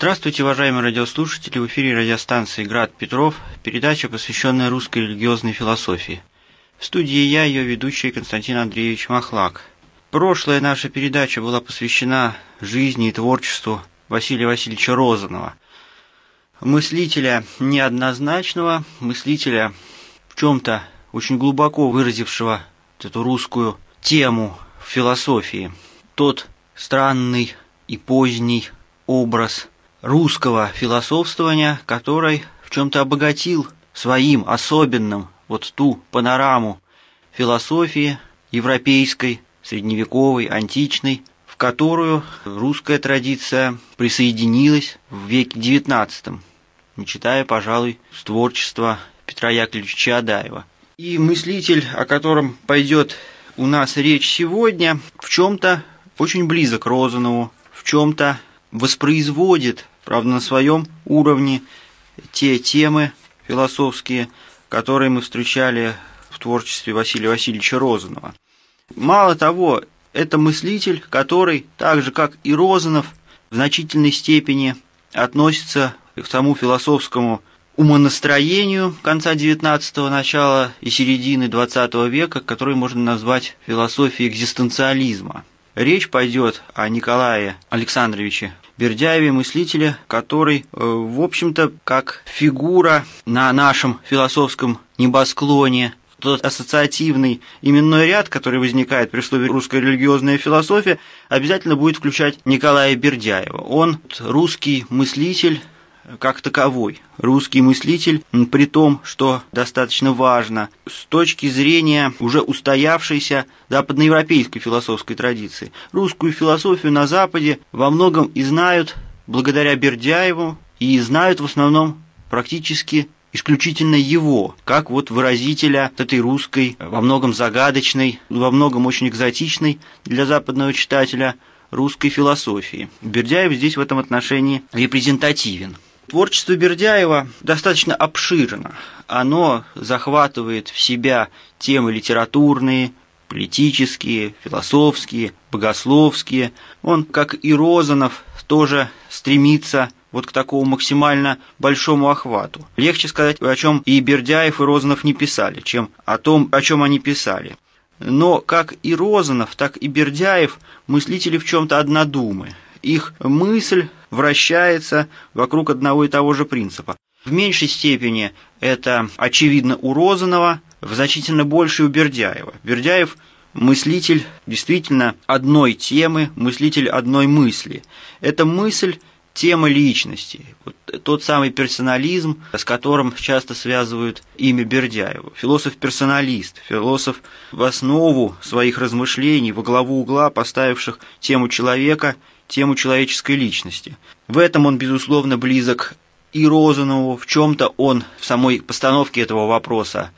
Здравствуйте, уважаемые радиослушатели! В эфире радиостанции «Град Петров» передача, посвященная русской религиозной философии. В студии я, ее ведущий Константин Андреевич Махлак. Прошлая наша передача была посвящена жизни и творчеству Василия Васильевича Розанова, мыслителя неоднозначного, мыслителя в чем-то очень глубоко выразившего эту русскую тему в философии. Тот странный и поздний образ русского философствования, который в чем-то обогатил своим особенным вот ту панораму философии европейской, средневековой, античной, в которую русская традиция присоединилась в веке XIX, не читая, пожалуй, с творчества Петра Яковлевича Чаадаева. И мыслитель, о котором пойдет у нас речь сегодня, в чем-то очень близок Розанову, в чем-то воспроизводит, правда, на своем уровне те темы философские, которые мы встречали в творчестве Василия Васильевича Розанова. Мало того, это мыслитель, который, так же как и Розанов, в значительной степени относится к тому философскому умонастроению конца XIX начала и середины XX века, который можно назвать философией экзистенциализма. Речь пойдет о Николае Александровиче Бердяеве, мыслителе, который, э, в общем-то, как фигура на нашем философском небосклоне, тот ассоциативный именной ряд, который возникает при слове «русская религиозная философия», обязательно будет включать Николая Бердяева. Он русский мыслитель, как таковой. Русский мыслитель, при том, что достаточно важно, с точки зрения уже устоявшейся западноевропейской философской традиции. Русскую философию на Западе во многом и знают благодаря Бердяеву, и знают в основном практически исключительно его, как вот выразителя этой русской, во многом загадочной, во многом очень экзотичной для западного читателя русской философии. Бердяев здесь в этом отношении репрезентативен. Творчество Бердяева достаточно обширно. Оно захватывает в себя темы литературные, политические, философские, богословские. Он, как и Розанов, тоже стремится вот к такому максимально большому охвату. Легче сказать, о чем и Бердяев, и Розанов не писали, чем о том, о чем они писали. Но как и Розанов, так и Бердяев мыслители в чем-то однодумы. Их мысль вращается вокруг одного и того же принципа. В меньшей степени это очевидно у Розанова, в значительно большей у Бердяева. Бердяев мыслитель действительно одной темы, мыслитель одной мысли. Это мысль тема личности, вот тот самый персонализм, с которым часто связывают имя Бердяева. Философ-персоналист, философ в основу своих размышлений, во главу угла поставивших тему человека тему человеческой личности. В этом он, безусловно, близок и Розанову, в чем-то он в самой постановке этого вопроса,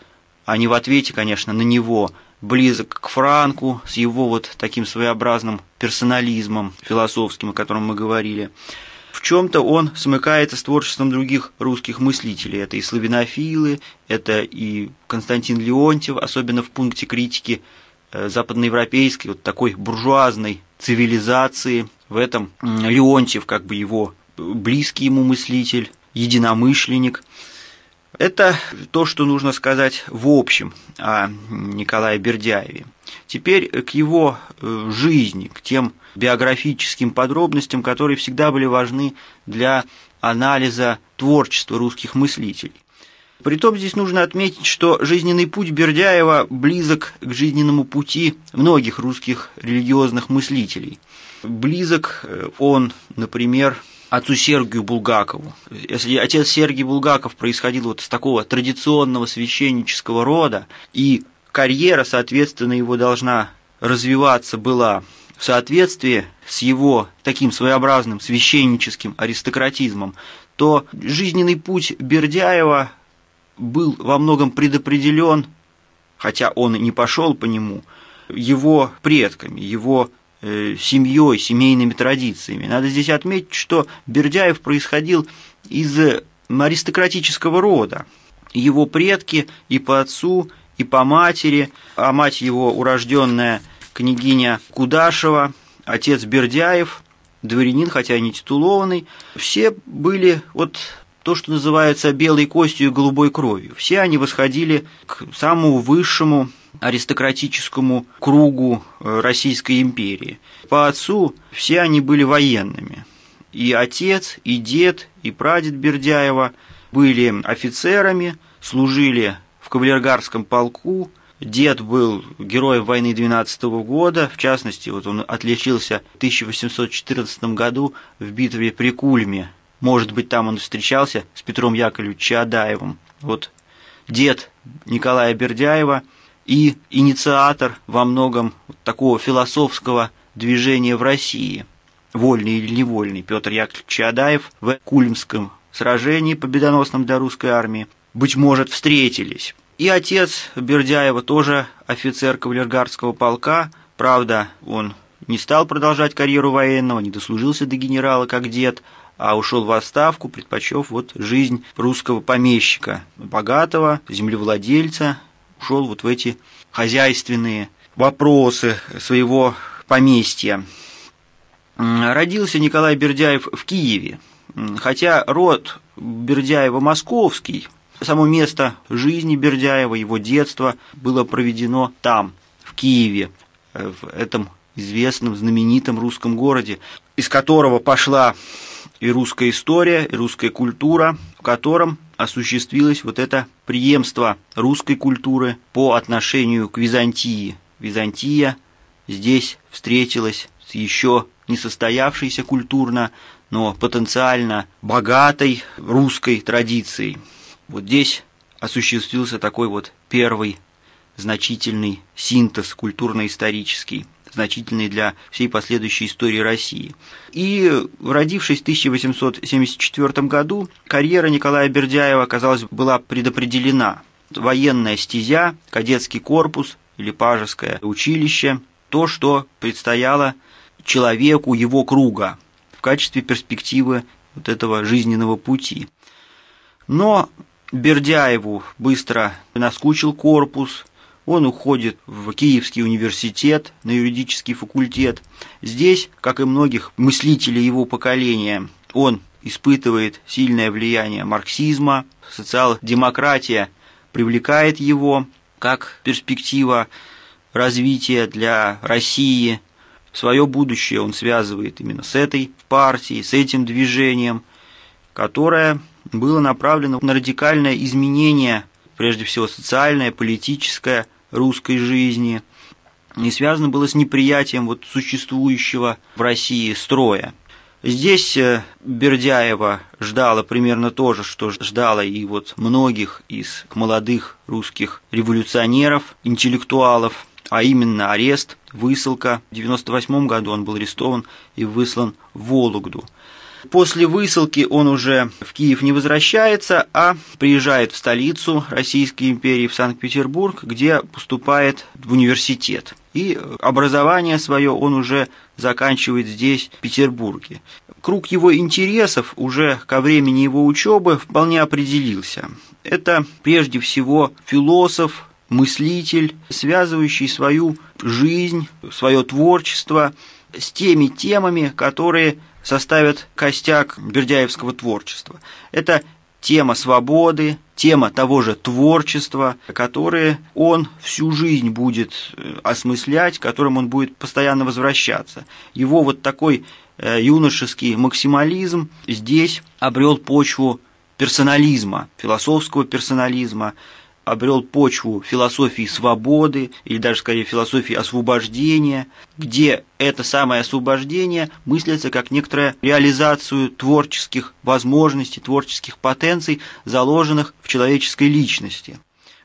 а не в ответе, конечно, на него, близок к Франку с его вот таким своеобразным персонализмом философским, о котором мы говорили. В чем-то он смыкается с творчеством других русских мыслителей. Это и славянофилы, это и Константин Леонтьев, особенно в пункте критики э, западноевропейской, вот такой буржуазной цивилизации – в этом Леонтьев, как бы его близкий ему мыслитель, единомышленник. Это то, что нужно сказать в общем о Николае Бердяеве. Теперь к его э, жизни, к тем биографическим подробностям, которые всегда были важны для анализа творчества русских мыслителей. Притом здесь нужно отметить, что жизненный путь Бердяева близок к жизненному пути многих русских религиозных мыслителей – Близок э, он, например, отцу Сергию Булгакову. Если отец Сергий Булгаков происходил вот из такого традиционного священнического рода, и карьера, соответственно, его должна развиваться была в соответствии с его таким своеобразным священническим аристократизмом, то жизненный путь Бердяева был во многом предопределен, хотя он и не пошел по нему, его предками, его Э, семьей, семейными традициями. Надо здесь отметить, что Бердяев происходил из аристократического рода. Его предки и по отцу, и по матери, а мать его урожденная княгиня Кудашева, отец Бердяев, дворянин, хотя не титулованный. Все были вот то, что называется белой костью и голубой кровью. Все они восходили к самому высшему аристократическому кругу э, Российской империи. По отцу все они были военными. И отец, и дед, и прадед Бердяева были офицерами, служили в кавалергарском полку. Дед был героем войны 12 -го года, в частности, вот он отличился в 1814 году в битве при Кульме. Может быть, там он встречался с Петром Яковлевичем Чадаевым. Вот дед Николая Бердяева и инициатор во многом такого философского движения в России, вольный или невольный, Петр Яковлевич Чадаев в Кульмском сражении победоносном для русской армии, быть может, встретились. И отец Бердяева тоже офицер кавалергардского полка, правда, он не стал продолжать карьеру военного, не дослужился до генерала, как дед, а ушел в отставку, предпочев вот жизнь русского помещика, богатого землевладельца, ушел вот в эти хозяйственные вопросы своего поместья. Родился Николай Бердяев в Киеве, хотя род Бердяева московский, само место жизни Бердяева, его детство было проведено там, в Киеве, э, в этом известном, знаменитом русском городе, из которого пошла и русская история, и русская культура, в котором осуществилось вот это преемство русской культуры по отношению к Византии. Византия здесь встретилась с еще не состоявшейся культурно, но потенциально богатой русской традицией. Вот здесь осуществился такой вот первый значительный синтез культурно-исторический значительный для всей последующей истории России. И родившись в 1874 году, карьера Николая Бердяева, казалось, была предопределена. Военная стезя, кадетский корпус или пажеское училище, то, что предстояло человеку его круга в качестве перспективы вот этого жизненного пути. Но Бердяеву быстро наскучил корпус, он уходит в Киевский университет на юридический факультет. Здесь, как и многих мыслителей его поколения, он испытывает сильное влияние марксизма, социал-демократия привлекает его как перспектива развития для России. Свое будущее он связывает именно с этой партией, с этим движением, которое было направлено на радикальное изменение, прежде всего социальное, политическое, русской жизни и связано было с неприятием вот существующего в России строя. Здесь э, Бердяева ждала примерно то же, что ждала и вот многих из молодых русских революционеров, интеллектуалов, а именно арест, высылка. В 1998 году он был арестован и выслан в Вологду – После высылки он уже в Киев не возвращается, а приезжает в столицу Российской империи, в Санкт-Петербург, где поступает в университет. И образование свое он уже заканчивает здесь, в Петербурге. Круг его интересов уже ко времени его учебы вполне определился. Это прежде всего философ, мыслитель, связывающий свою жизнь, свое творчество с теми темами, которые составят костяк бердяевского творчества. Это тема свободы, тема того же творчества, которые он всю жизнь будет э, осмыслять, к которым он будет постоянно возвращаться. Его вот такой э, юношеский максимализм здесь обрел почву персонализма, философского персонализма, обрел почву философии свободы, или даже скорее философии освобождения, где это самое освобождение мыслится как некоторая реализацию творческих возможностей, творческих потенций, заложенных в человеческой личности.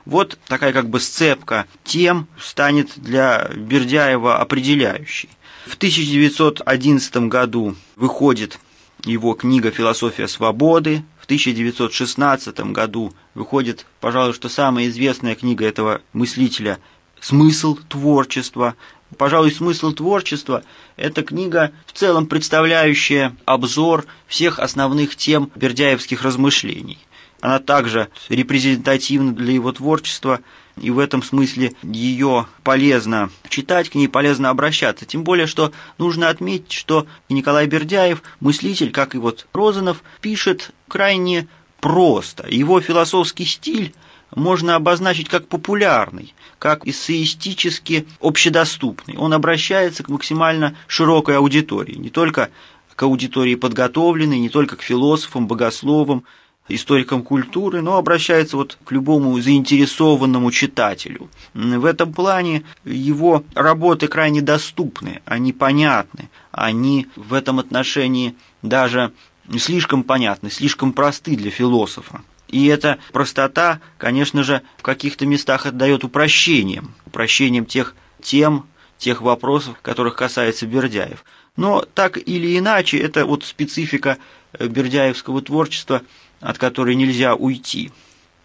Вот такая как бы сцепка тем станет для Бердяева определяющей. В 1911 году выходит его книга «Философия свободы», в 1916 году выходит, пожалуй, что самая известная книга этого мыслителя «Смысл творчества». Пожалуй, «Смысл творчества» – это книга, в целом представляющая обзор всех основных тем бердяевских размышлений. Она также репрезентативна для его творчества и в этом смысле ее полезно читать, к ней полезно обращаться. Тем более, что нужно отметить, что Николай Бердяев, мыслитель, как и вот Розанов, пишет крайне просто. Его философский стиль можно обозначить как популярный, как эссеистически общедоступный. Он обращается к максимально широкой аудитории, не только к аудитории подготовленной, не только к философам, богословам, историкам культуры, но обращается вот к любому заинтересованному читателю. В этом плане его работы крайне доступны, они понятны, они в этом отношении даже слишком понятны, слишком просты для философа. И эта простота, конечно же, в каких-то местах отдает упрощением, упрощением тех тем, тех вопросов, которых касается Бердяев. Но так или иначе, это вот специфика э, бердяевского творчества, от которой нельзя уйти.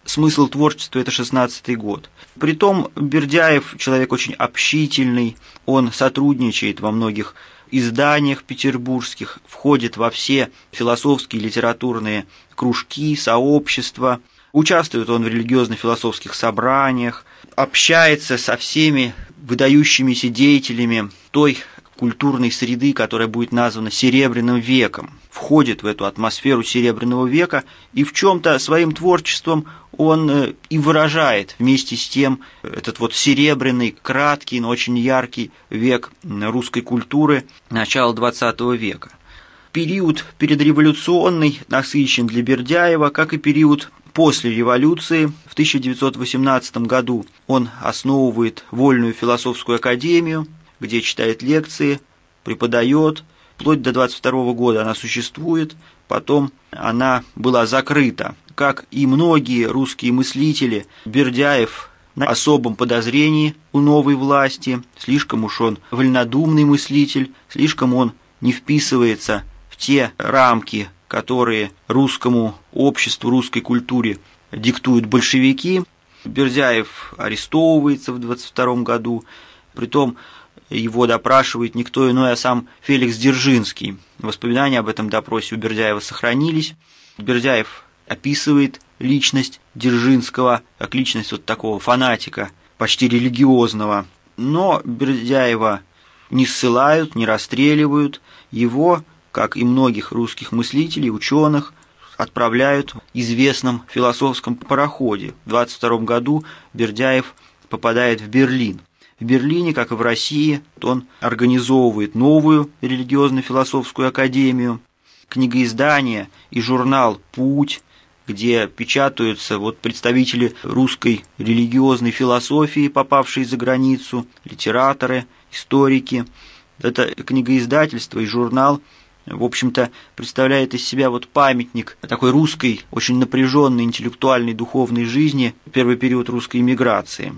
Смысл творчества – это 16-й год. Притом Бердяев человек очень общительный, он сотрудничает во многих изданиях петербургских, входит во все философские литературные кружки, сообщества, участвует он в религиозно-философских собраниях, общается со всеми выдающимися деятелями той культурной среды, которая будет названа Серебряным веком, входит в эту атмосферу Серебряного века и в чем-то своим творчеством он э, и выражает вместе с тем этот вот серебряный, краткий, но очень яркий век русской культуры начала XX века. Период предреволюционный насыщен для Бердяева, как и период после революции. В 1918 году он основывает Вольную философскую академию, где читает лекции, преподает. Вплоть до 22 года она существует, потом она была закрыта. Как и многие русские мыслители, Бердяев на особом подозрении у новой власти, слишком уж он вольнодумный мыслитель, слишком он не вписывается в те рамки, которые русскому обществу, русской культуре диктуют большевики. Бердяев арестовывается в 22 году, притом его допрашивает никто иной, а сам Феликс Дзержинский. Воспоминания об этом допросе у Бердяева сохранились. Бердяев описывает личность Дзержинского как личность вот такого фанатика, почти религиозного. Но Бердяева не ссылают, не расстреливают. Его, как и многих русских мыслителей, ученых, отправляют в известном философском пароходе. В 22 году Бердяев попадает в Берлин. В Берлине, как и в России, он организовывает новую религиозно-философскую академию, книгоиздание и журнал «Путь», где печатаются вот представители русской религиозной философии, попавшие за границу, литераторы, историки. Это книгоиздательство и журнал в общем-то, представляет из себя вот памятник такой русской, очень напряженной интеллектуальной духовной жизни, первый период русской иммиграции.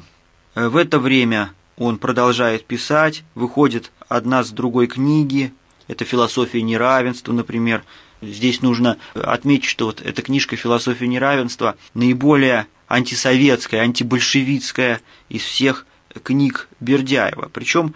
В это время он продолжает писать, выходит одна с другой книги, это «Философия неравенства», например. Здесь нужно отметить, что вот эта книжка «Философия неравенства» наиболее антисоветская, антибольшевистская из всех книг Бердяева. Причем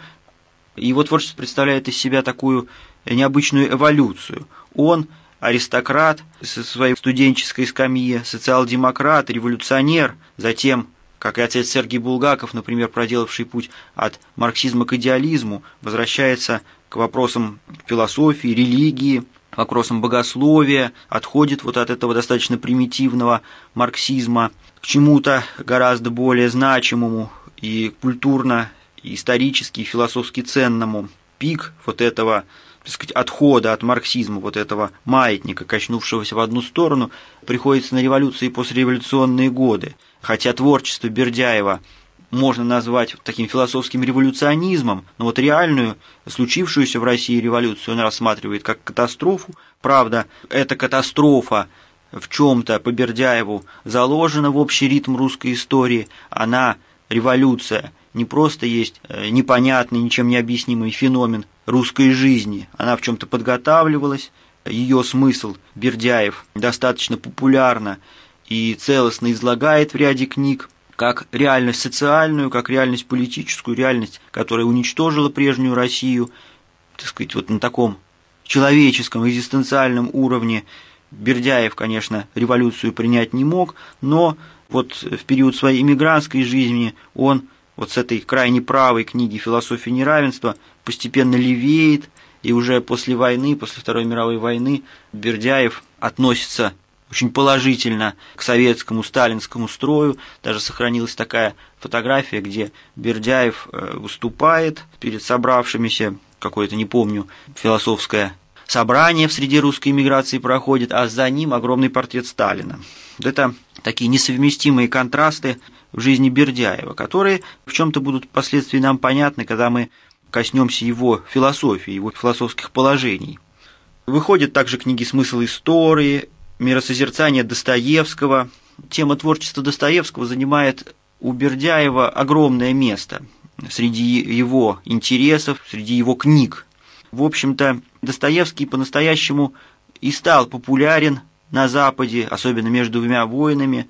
его творчество представляет из себя такую необычную эволюцию. Он аристократ со своей студенческой скамьи, социал-демократ, революционер, затем как и отец Сергей Булгаков, например, проделавший путь от марксизма к идеализму, возвращается к вопросам философии, религии, вопросам богословия, отходит вот от этого достаточно примитивного марксизма к чему-то гораздо более значимому и культурно, и исторически, и философски ценному. Пик вот этого так сказать, отхода от марксизма, вот этого маятника, качнувшегося в одну сторону, приходится на революции и послереволюционные годы. Хотя творчество Бердяева можно назвать таким философским революционизмом, но вот реальную, случившуюся в России революцию он рассматривает как катастрофу. Правда, эта катастрофа в чем-то по Бердяеву заложена в общий ритм русской истории. Она, революция, не просто есть э, непонятный, ничем не объяснимый феномен русской жизни. Она в чем-то подготавливалась, ее смысл Бердяев достаточно популярно и целостно излагает в ряде книг, как реальность социальную, как реальность политическую, реальность, которая уничтожила прежнюю Россию, так сказать, вот на таком человеческом, экзистенциальном уровне. Бердяев, конечно, революцию принять не мог, но Вот в период своей иммигрантской жизни он вот с этой крайне правой книги «Философия неравенства» постепенно левеет, и уже после войны, после Второй мировой войны, Бердяев относится очень положительно к советскому сталинскому строю. Даже сохранилась такая фотография, где Бердяев э, выступает перед собравшимися, какое-то, не помню, философское собрание в среде русской иммиграции проходит, а за ним огромный портрет Сталина. Это такие несовместимые контрасты в жизни Бердяева, которые в чем-то будут впоследствии нам понятны, когда мы коснемся его философии, его философских положений. Выходят также книги «Смысл истории», «Миросозерцание Достоевского». Тема творчества Достоевского занимает у Бердяева огромное место среди его интересов, среди его книг. В общем-то, Достоевский по-настоящему и стал популярен на Западе, особенно между двумя войнами,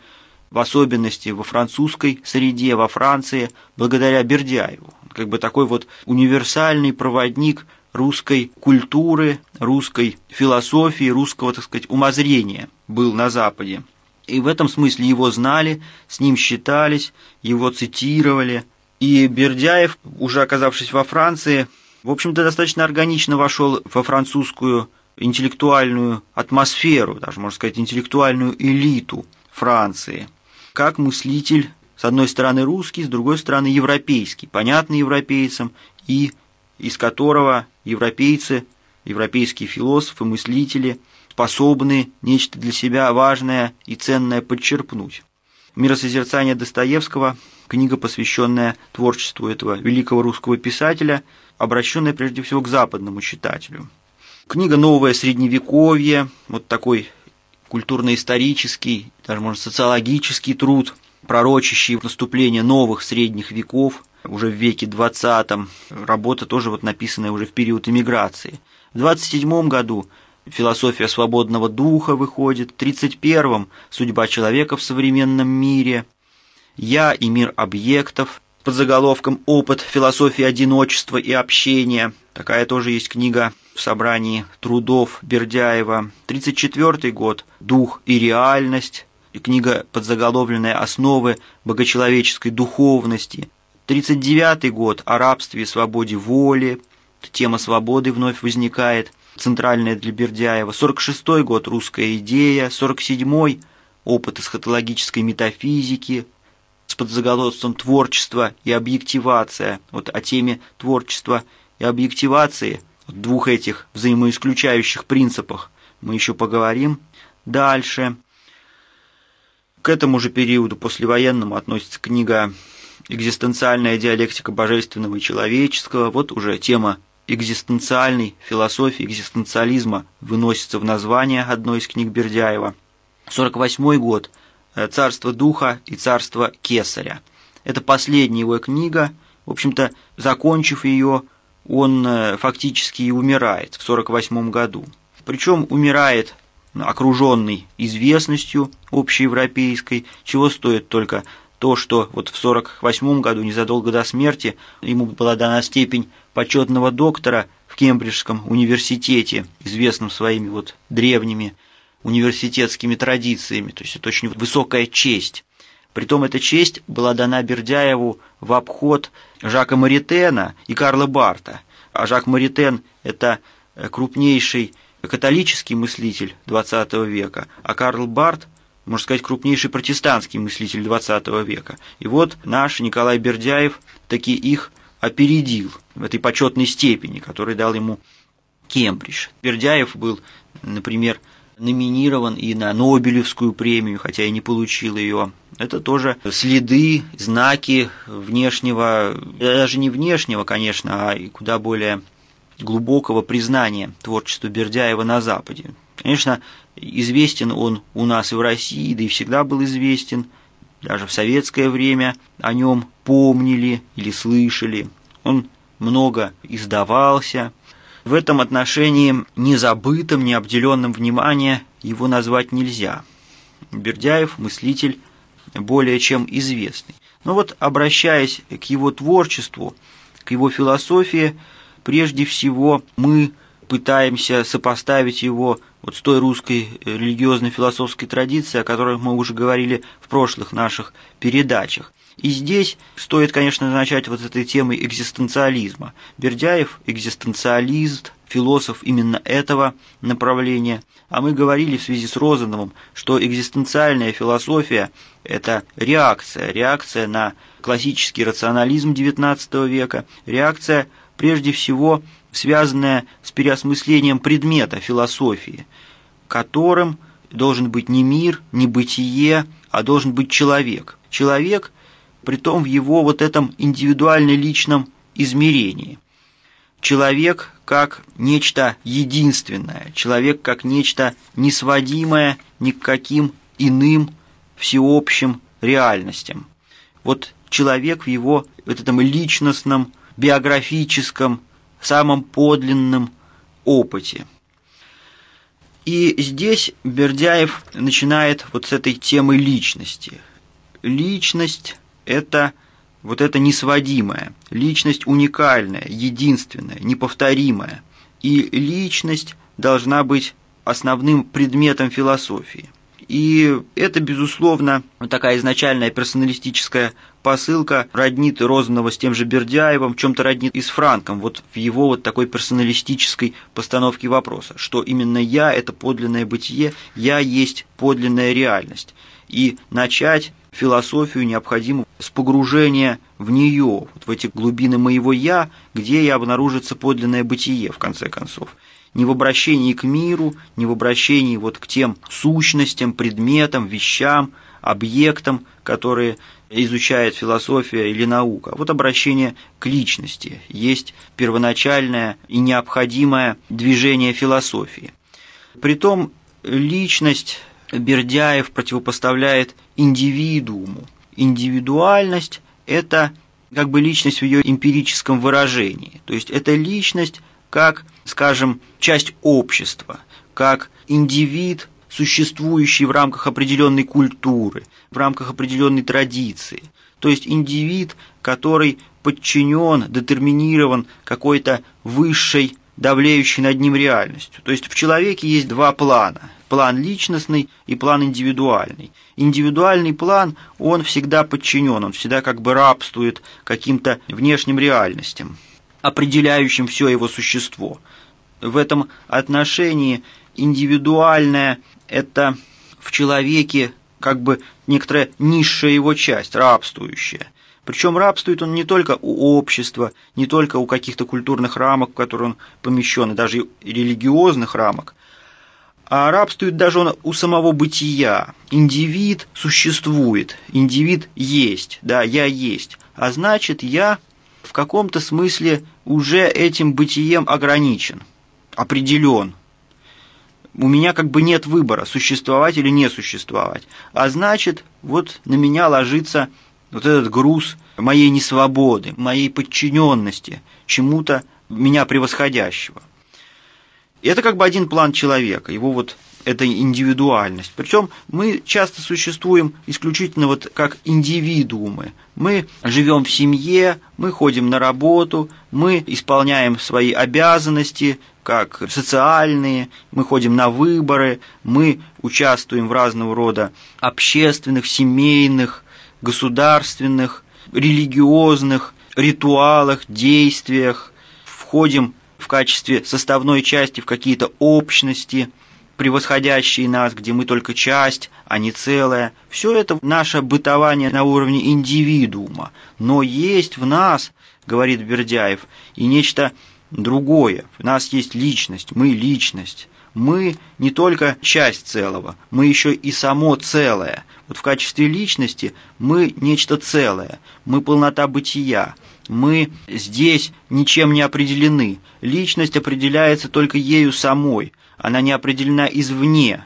в особенности во французской среде, во Франции, благодаря Бердяеву. Как бы такой вот универсальный проводник русской культуры, русской философии, русского, так сказать, умозрения был на Западе. И в этом смысле его знали, с ним считались, его цитировали. И Бердяев, уже оказавшись во Франции, в общем-то, достаточно органично вошел во французскую интеллектуальную атмосферу, даже, можно сказать, интеллектуальную элиту Франции, как мыслитель, с одной стороны русский, с другой стороны европейский, понятный европейцам, и из которого европейцы, европейские философы, мыслители способны нечто для себя важное и ценное подчерпнуть. «Миросозерцание Достоевского» – книга, посвященная творчеству этого великого русского писателя, обращенная прежде всего к западному читателю. Книга «Новое средневековье», вот такой культурно-исторический, даже, может, социологический труд, пророчащий наступление новых средних веков, уже в веке 20 работа тоже вот написанная уже в период эмиграции. В 27 году «Философия свободного духа» выходит, в 31-м «Судьба человека в современном мире», «Я и мир объектов», под заголовком «Опыт философии одиночества и общения». Такая тоже есть книга в собрании трудов Бердяева. 1934 год «Дух и реальность». Книга подзаголовленная «Основы богочеловеческой духовности». 1939 год «О рабстве и свободе воли». Тема свободы вновь возникает, центральная для Бердяева. 46 год «Русская идея». 47 «Опыт эсхатологической метафизики» с подзаголовством «Творчество и объективация». Вот о теме творчества и объективации, двух этих взаимоисключающих принципах мы еще поговорим дальше. К этому же периоду послевоенному относится книга «Экзистенциальная диалектика божественного и человеческого». Вот уже тема экзистенциальной философии, экзистенциализма выносится в название одной из книг Бердяева. 48 год – Э, «Царство Духа» и «Царство Кесаря». Это последняя его книга. В общем-то, закончив ее, он э, фактически и умирает в 1948 году. Причем умирает окруженный известностью общеевропейской, чего стоит только то, что вот в 1948 году, незадолго до смерти, ему была дана степень почетного доктора в Кембриджском университете, известным своими вот древними университетскими традициями, то есть это очень высокая честь. Притом эта честь была дана Бердяеву в обход Жака Маритена и Карла Барта. А Жак Маритен – это крупнейший католический мыслитель XX века, а Карл Барт – можно сказать, крупнейший протестантский мыслитель XX века. И вот наш Николай Бердяев таки их опередил в этой почетной степени, который дал ему Кембридж. Бердяев был, например, номинирован и на Нобелевскую премию, хотя и не получил ее. Это тоже следы, знаки внешнего, даже не внешнего, конечно, а куда более глубокого признания творчества Бердяева на Западе. Конечно, известен он у нас и в России, да и всегда был известен. Даже в советское время о нем помнили или слышали. Он много издавался, в этом отношении незабытым, необделенным внимания его назвать нельзя. Бердяев – мыслитель более чем известный. Но вот обращаясь к его творчеству, к его философии, прежде всего мы пытаемся сопоставить его вот с той русской религиозной философской традицией, о которой мы уже говорили в прошлых наших передачах. И здесь стоит, конечно, начать вот с этой темы экзистенциализма. Бердяев – экзистенциалист, философ именно этого направления. А мы говорили в связи с Розановым, что экзистенциальная философия – это реакция, реакция на классический рационализм XIX века, реакция прежде всего связанная с переосмыслением предмета философии, которым должен быть не мир, не бытие, а должен быть человек. Человек, притом в его вот этом индивидуально-личном измерении. Человек как нечто единственное, человек как нечто несводимое ни к каким иным всеобщим реальностям. Вот человек в его вот этом личностном, биографическом, самом подлинном опыте. И здесь Бердяев начинает вот с этой темы личности. Личность – это – вот это несводимое, личность уникальная, единственная, неповторимая. И личность должна быть основным предметом философии. И это, безусловно, такая изначальная персоналистическая посылка роднит Розанова с тем же Бердяевым, в чем-то роднит и с Франком, вот в его вот такой персоналистической постановке вопроса, что именно я – это подлинное бытие, я есть подлинная реальность. И начать философию необходимо с погружения в нее, вот в эти глубины моего «я», где и обнаружится подлинное бытие, в конце концов. Не в обращении к миру, не в обращении вот к тем сущностям, предметам, вещам, объектам, которые изучает философия или наука. Вот обращение к личности есть первоначальное и необходимое движение философии. Притом личность Бердяев противопоставляет индивидууму. Индивидуальность – это как бы личность в ее эмпирическом выражении. То есть это личность как, скажем, часть общества, как индивид, существующий в рамках определенной культуры, в рамках определенной традиции. То есть индивид, который подчинен, детерминирован какой-то высшей, давлеющей над ним реальностью. То есть в человеке есть два плана – план личностный и план индивидуальный. Индивидуальный план, он всегда подчинен, он всегда как бы рабствует каким-то внешним реальностям, определяющим все его существо. В этом отношении индивидуальное – это в человеке как бы некоторая низшая его часть, рабствующая. Причем рабствует он не только у общества, не только у каких-то культурных рамок, в которые он помещен, и даже религиозных рамок, а рабствует даже он у самого бытия. Индивид существует, индивид есть, да, я есть. А значит, я в каком-то смысле уже этим бытием ограничен, определен. У меня как бы нет выбора, существовать или не существовать. А значит, вот на меня ложится вот этот груз моей несвободы, моей подчиненности, чему-то меня превосходящего. Это как бы один план человека, его вот эта индивидуальность. Причем мы часто существуем исключительно вот как индивидуумы. Мы живем в семье, мы ходим на работу, мы исполняем свои обязанности, как социальные, мы ходим на выборы, мы участвуем в разного рода общественных, семейных, государственных, религиозных ритуалах, действиях, входим в качестве составной части в какие-то общности, превосходящие нас, где мы только часть, а не целое. Все это наше бытование на уровне индивидуума. Но есть в нас, говорит Бердяев, и нечто другое. В нас есть личность, мы личность. Мы не только часть целого, мы еще и само целое. Вот в качестве личности мы нечто целое, мы полнота бытия, мы здесь ничем не определены. Личность определяется только ею самой. Она не определена извне.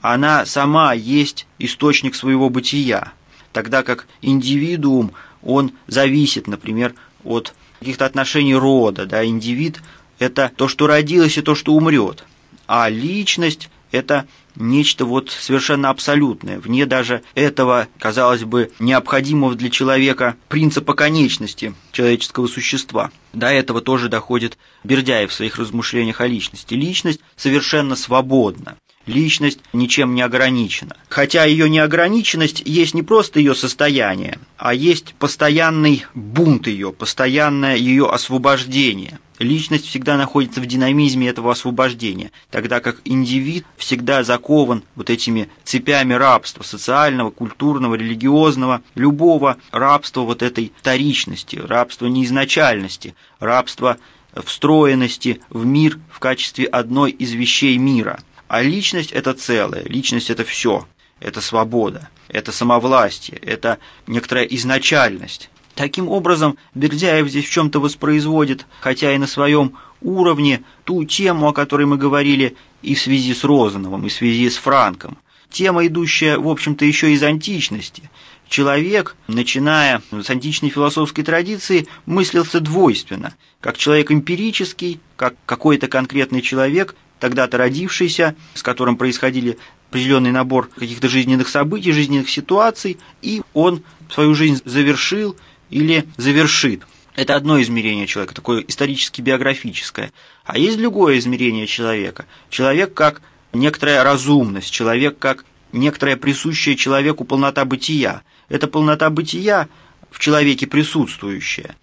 Она сама есть источник своего бытия. Тогда как индивидуум, он зависит, например, от каких-то отношений рода. Да? Индивид – это то, что родилось, и то, что умрет. А личность – это нечто вот совершенно абсолютное, вне даже этого, казалось бы, необходимого для человека принципа конечности человеческого существа. До этого тоже доходит Бердяев в своих размышлениях о личности. Личность совершенно свободна. Личность ничем не ограничена. Хотя ее неограниченность есть не просто ее состояние, а есть постоянный бунт ее, постоянное ее освобождение. Личность всегда находится в динамизме этого освобождения, тогда как индивид всегда закован вот этими цепями рабства, социального, культурного, религиозного, любого рабства вот этой вторичности, рабства неизначальности, рабства встроенности в мир в качестве одной из вещей мира – а личность – это целое, личность – это все, это свобода, это самовластие, это некоторая изначальность. Таким образом, Бердяев здесь в чем-то воспроизводит, хотя и на своем уровне, ту тему, о которой мы говорили и в связи с Розановым, и в связи с Франком. Тема, идущая, в общем-то, еще из античности. Человек, начиная с античной философской традиции, мыслился двойственно, как человек эмпирический, как какой-то конкретный человек, тогда-то родившийся, с которым происходили определенный набор каких-то жизненных событий, жизненных ситуаций, и он свою жизнь завершил или завершит. Это одно измерение человека, такое исторически-биографическое. А есть другое измерение человека. Человек как некоторая разумность, человек как некоторая присущая человеку полнота бытия. Это полнота бытия в человеке присутствующая.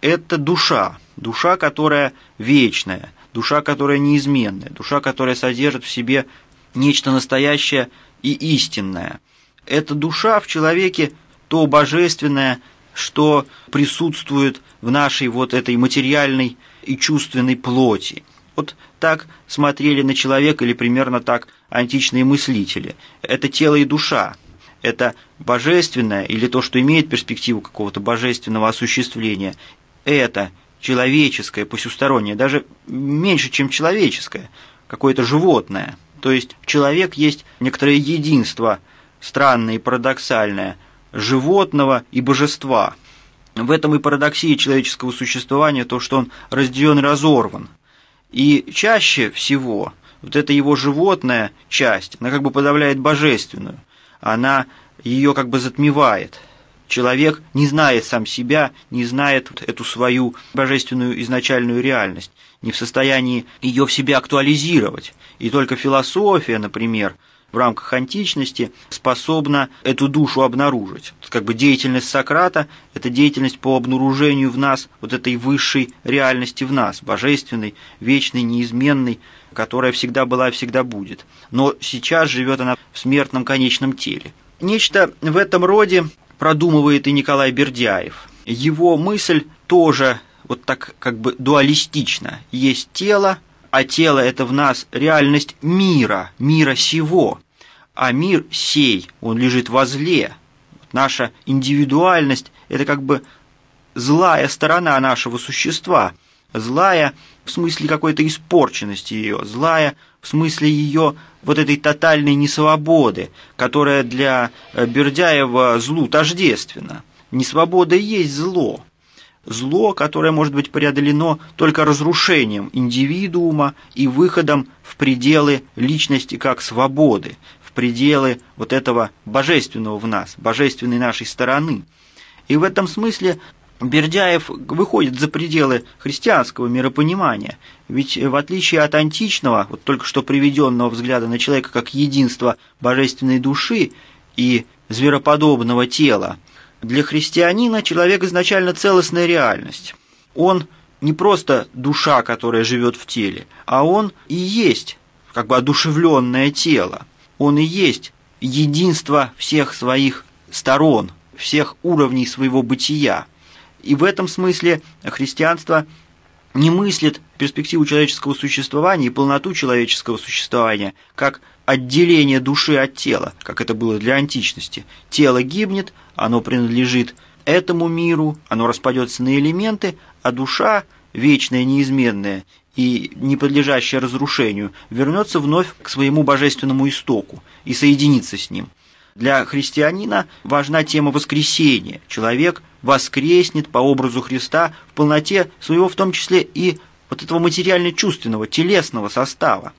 Это душа, душа, которая вечная – душа, которая неизменная, душа, которая содержит в себе нечто настоящее и истинное. Эта душа в человеке то божественное, что присутствует в нашей вот этой материальной и чувственной плоти. Вот так смотрели на человека или примерно так античные мыслители. Это тело и душа. Это божественное или то, что имеет перспективу какого-то божественного осуществления. Это человеческое, посюстороннее, даже меньше, чем человеческое, какое-то животное. То есть человек есть некоторое единство, странное и парадоксальное, животного и божества. В этом и парадоксия человеческого существования, то, что он разделен и разорван. И чаще всего вот эта его животная часть, она как бы подавляет божественную, она ее как бы затмевает – Человек не знает сам себя, не знает эту свою божественную изначальную реальность, не в состоянии ее в себе актуализировать. И только философия, например, в рамках античности способна эту душу обнаружить. Как бы деятельность Сократа – это деятельность по обнаружению в нас вот этой высшей реальности в нас, божественной, вечной, неизменной, которая всегда была и всегда будет. Но сейчас живет она в смертном конечном теле. Нечто в этом роде продумывает и Николай Бердяев. Его мысль тоже вот так как бы дуалистична. Есть тело, а тело – это в нас реальность мира, мира сего. А мир сей, он лежит возле. Наша индивидуальность – это как бы злая сторона нашего существа. Злая в смысле какой-то испорченности ее, злая в смысле ее вот этой тотальной несвободы, которая для э, Бердяева злу тождественна. Несвобода есть зло. Зло, которое может быть преодолено только разрушением индивидуума и выходом в пределы личности как свободы, в пределы вот этого божественного в нас, божественной нашей стороны. И в этом смысле Бердяев выходит за пределы христианского миропонимания, ведь в отличие от античного, вот только что приведенного взгляда на человека как единство божественной души и звероподобного тела, для христианина человек изначально целостная реальность. Он не просто душа, которая живет в теле, а он и есть как бы одушевленное тело. Он и есть единство всех своих сторон, всех уровней своего бытия. И в этом смысле христианство не мыслит перспективу человеческого существования и полноту человеческого существования как отделение души от тела, как это было для античности. Тело гибнет, оно принадлежит этому миру, оно распадется на элементы, а душа, вечная, неизменная и не подлежащая разрушению, вернется вновь к своему божественному истоку и соединится с ним. Для христианина важна тема воскресения. Человек воскреснет по образу Христа в полноте своего, в том числе и вот этого материально-чувственного, телесного состава.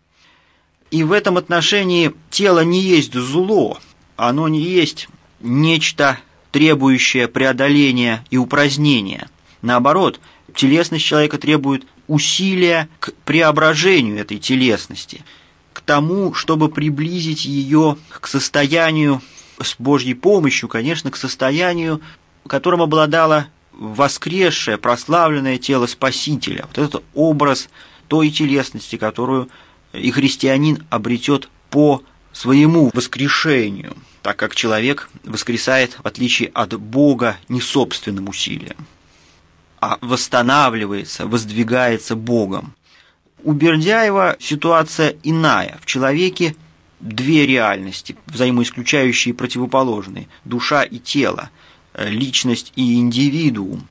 И в этом отношении тело не есть зло, оно не есть нечто требующее преодоления и упразднения. Наоборот, телесность человека требует усилия к преображению этой телесности, к тому, чтобы приблизить ее к состоянию с Божьей помощью, конечно, к состоянию, которым обладало воскресшее, прославленное тело Спасителя. Вот этот образ той телесности, которую и христианин обретет по своему воскрешению, так как человек воскресает, в отличие от Бога, не собственным усилием а восстанавливается, воздвигается Богом. У Бердяева ситуация иная. В человеке две реальности, взаимоисключающие и противоположные – душа и тело, э, личность и индивидуум.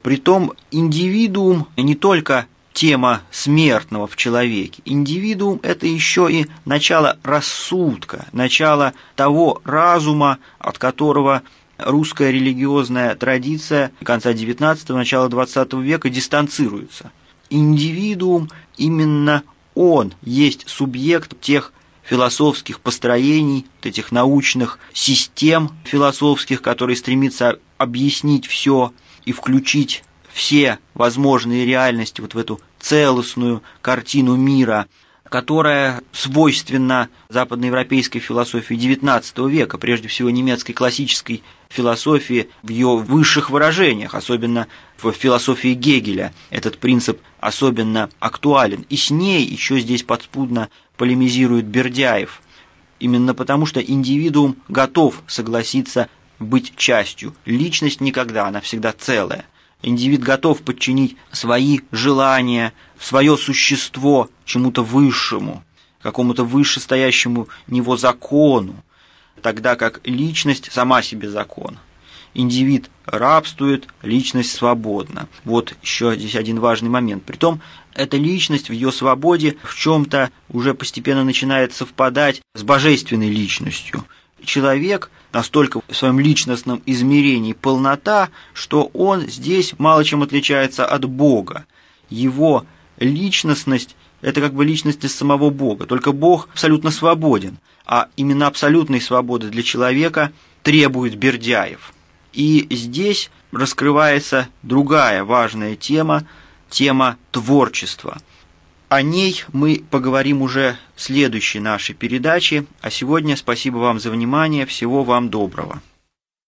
Притом индивидуум не только тема смертного в человеке. Индивидуум – это еще и начало рассудка, начало того разума, от которого русская религиозная традиция конца XIX – начала XX века дистанцируется. Индивидуум именно он есть субъект тех философских построений, этих научных систем философских, которые стремятся объяснить все и включить все возможные реальности вот в эту целостную картину мира, которая свойственна западноевропейской философии XIX века, прежде всего немецкой классической философии в ее высших выражениях, особенно в философии Гегеля. Этот принцип особенно актуален. И с ней еще здесь подспудно полемизирует Бердяев. Именно потому, что индивидуум готов согласиться быть частью. Личность никогда, она всегда целая. Индивид готов подчинить свои желания, свое существо чему-то высшему, какому-то вышестоящему него закону тогда как личность сама себе закон. Индивид рабствует, личность свободна. Вот еще здесь один важный момент. Притом, эта личность в ее свободе в чем-то уже постепенно начинает совпадать с божественной личностью. Человек настолько в своем личностном измерении полнота, что он здесь мало чем отличается от Бога. Его личностность – это как бы личность самого Бога, только Бог абсолютно свободен – а именно абсолютной свободы для человека требует Бердяев. И здесь раскрывается другая важная тема, тема творчества. О ней мы поговорим уже в следующей нашей передаче, а сегодня спасибо вам за внимание, всего вам доброго.